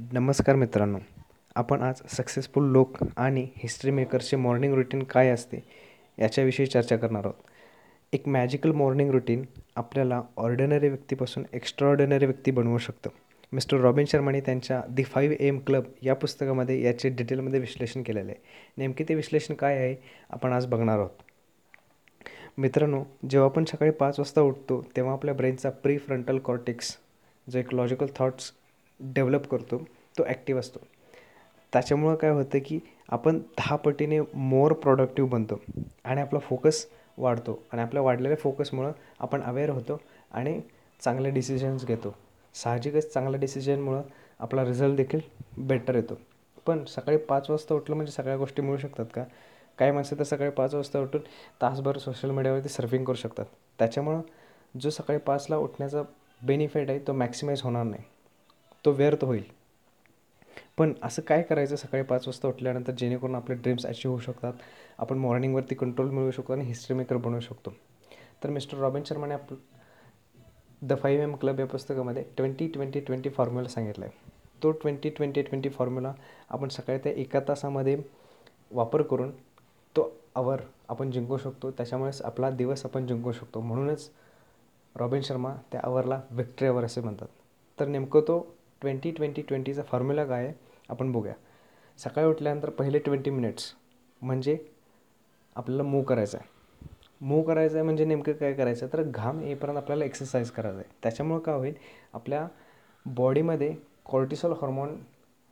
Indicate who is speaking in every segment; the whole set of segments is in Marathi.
Speaker 1: नमस्कार मित्रांनो आपण आज सक्सेसफुल लोक आणि हिस्ट्री मेकर्सचे मॉर्निंग रुटीन काय असते याच्याविषयी चर्चा करणार आहोत. एक मॅजिकल मॉर्निंग रुटीन आपल्याला ऑर्डिनरी व्यक्तीपासून एक्स्ट्राऑर्डिनरी व्यक्ती बनवू शकतं. मिस्टर रॉबिन शर्माने त्यांच्या दी फाईव्ह एम क्लब या पुस्तकामध्ये याचे डिटेलमध्ये विश्लेषण केलेलं आहे. नेमके ते विश्लेषण काय आहे आपण आज बघणार आहोत. मित्रांनो जेव्हा आपण सकाळी पाच वाजता उठतो तेव्हा आपल्या ब्रेनचा प्री फ्रंटल कॉर्टेक्स जो एक लॉजिकल थॉट्स डेव्हलप करतो तो ॲक्टिव्ह असतो. त्याच्यामुळं काय होतं की आपण दहा पटीने मोर प्रोडक्टिव्ह बनतो आणि आपला फोकस वाढतो आणि आपल्या वाढलेल्या फोकसमुळं आपण अवेअर होतो आणि चांगले डिसिजन्स घेतो. साहजिकच चांगल्या डिसिजनमुळं आपला रिझल्ट देखील बेटर येतो. पण सकाळी पाच वाजता उठलं म्हणजे सगळ्या गोष्टी मिळू शकतात का? काही माणसं तर सकाळी पाच वाजता उठून तासभर सोशल मीडियावरती सर्फिंग करू शकतात. त्याच्यामुळं जो सकाळी पाचला उठण्याचा बेनिफिट आहे तो मॅक्सिमाइज होणार नाही. तो व्यर्थ होईल. पण असं काय करायचं? सकाळी पाच वाजता उठल्यानंतर जेणेकरून आपले ड्रीम्स अचीव होऊ शकतात. आपण मॉर्निंगवरती कंट्रोल मिळवू शकतो आणि हिस्ट्री मेकर बनवू शकतो. तर मिस्टर रॉबिन शर्माने आप द फाईव्ह एम क्लब या पुस्तकामध्ये ट्वेंटी ट्वेंटी ट्वेंटी फॉर्म्युला सांगितला आहे तो ट्वेंटी ट्वेंटी ट्वेंटी फॉर्म्युला आपण सकाळी त्या एका तासामध्ये वापर करून तो आवर आपण जिंकू शकतो. त्याच्यामुळेच आपला दिवस आपण जिंकू शकतो. म्हणूनच रॉबिन शर्मा त्या आवरला विक्ट्री आवर असे म्हणतात. तर नेमकं तो ट्वेंटी ट्वेंटी ट्वेंटीचा फॉर्म्युला काय आहे आपण बघूया. सकाळी उठल्यानंतर पहिले ट्वेंटी मिनिट्स म्हणजे आपल्याला मूव करायचं आहे मूव करायचं आहे म्हणजे नेमकं काय करायचं तर घाम येईपर्यंत आपल्याला एक्सरसाइज करायचं आहे त्याच्यामुळं काय होईल आपल्या बॉडीमध्ये कॉर्टिसॉल हॉर्मोन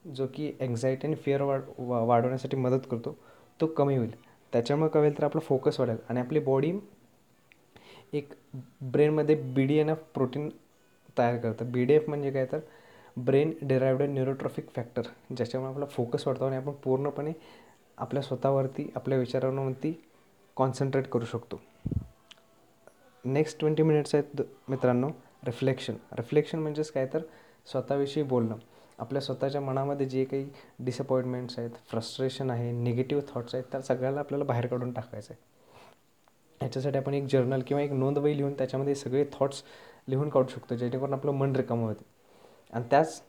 Speaker 1: जो की एन्झायटी आणि फिअर वाढ वा वाढवण्यासाठी मदत करतो तो कमी होईल. त्याच्यामुळे काय होईल तर आपला फोकस वाढेल आणि आपली बॉडी एक ब्रेनमध्ये B D N F protein तयार करतं. बी डी एफ म्हणजे काय तर ब्रेन डिरायव्ड न्यूरोट्रॉफिक फॅक्टर ज्याच्यामुळे आपला फोकस वाढतो आणि आपण पूर्णपणे आपल्या स्वतःवरती आपल्या विचारांवरती कॉन्सन्ट्रेट करू शकतो. नेक्स्ट ट्वेंटी मिनिट्स आहेत मित्रांनो रिफ्लेक्शन रिफ्लेक्शन म्हणजेच काय? तर स्वतःविषयी बोलणं. आपल्या स्वतःच्या मनामध्ये जे काही डिसअपॉइंटमेंट्स आहेत फ्रस्ट्रेशन आहे निगेटिव्ह थॉट्स आहेत त्या सगळ्याला आपल्याला बाहेर काढून टाकायचं आहे. याच्यासाठी आपण एक जर्नल किंवा एक नोंदवही लिहून त्याच्यामध्ये सगळे थॉट्स लिहून काढू शकतो जेणेकरून आपलं मन रिकामं होते आणि त्याच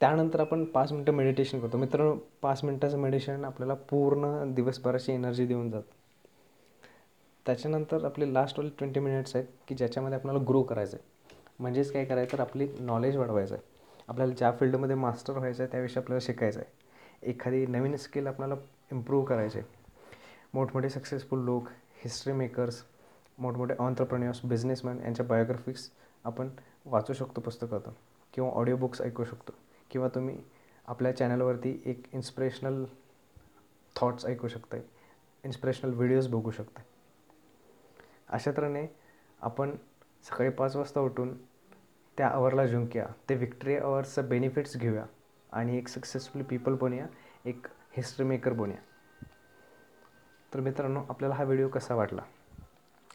Speaker 1: त्यानंतर आपण पाच मिनटं मेडिटेशन करतो. मित्रांनो पाच मिनटाचं मेडिटेशन आपल्याला पूर्ण दिवसभराची एनर्जी देऊन जातं. त्याच्यानंतर आपले लास्टवाले ट्वेंटी मिनिट्स आहेत की ज्याच्यामध्ये आपल्याला ग्रो करायचं आहे. म्हणजेच काय करायचं तर आपली नॉलेज वाढवायचं आहे. आपल्याला ज्या फील्डमध्ये मास्टर व्हायचं आहे त्याविषयी आपल्याला शिकायचं आहे. एखादी नवीन स्किल आपल्याला इम्प्रूव्ह करायचे आहे. मोठमोठे सक्सेसफुल लोक हिस्ट्री मेकर्स मोठमोठे ऑन्टरप्रन्युअर्स बिझनेसमॅन यांच्या बायोग्राफिक्स आपण वाचू शकतो पुस्तकातून किंवा ऑडिओ बुक्स ऐकू शकतो. किंवा तुम्ही आपल्या चॅनलवरती एक इन्स्पिरेशनल थॉट्स ऐकू शकता इन्स्पिरेशनल व्हिडिओज बघू शकता अशा तऱ्हेने आपण सकाळी पाच वाजता उठून त्या आवरला जिंकूया. ते विक्ट्री अवर्सचं बेनिफिट्स घेऊया. आणि एक सक्सेसफुल पीपल बनूया. एक हिस्ट्री मेकर बनूया. तर मित्रांनो आपल्याला हा व्हिडिओ कसा वाटला?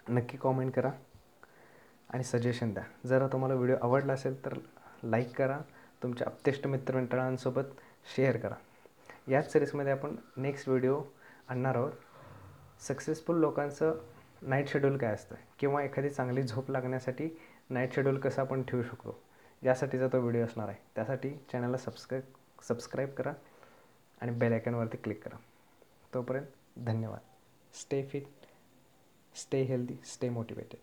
Speaker 1: नक्की कॉमेंट करा. आणि सजेशन द्या. जर तुम्हाला व्हिडिओ आवडला असेल तर लाईक करा. तुमच्या अपतेष्ट मित्रमंडळांसोबत शेअर करा. याच सिरीजमध्ये आपण नेक्स्ट व्हिडिओ आणणार आहोत. सक्सेसफुल लोकांचं नाईट शेड्यूल काय असतं? किंवा एखादी चांगली झोप लागण्यासाठी नाईट शेड्यूल कसं आपण ठेवू शकतो? यासाठीचा तो व्हिडिओ असणार आहे. त्यासाठी चॅनलला सबस्क्राईब सबस्क्राईब करा आणि बेल आयकॉनवरती क्लिक करा. तोपर्यंत धन्यवाद. Stay fit stay healthy stay motivated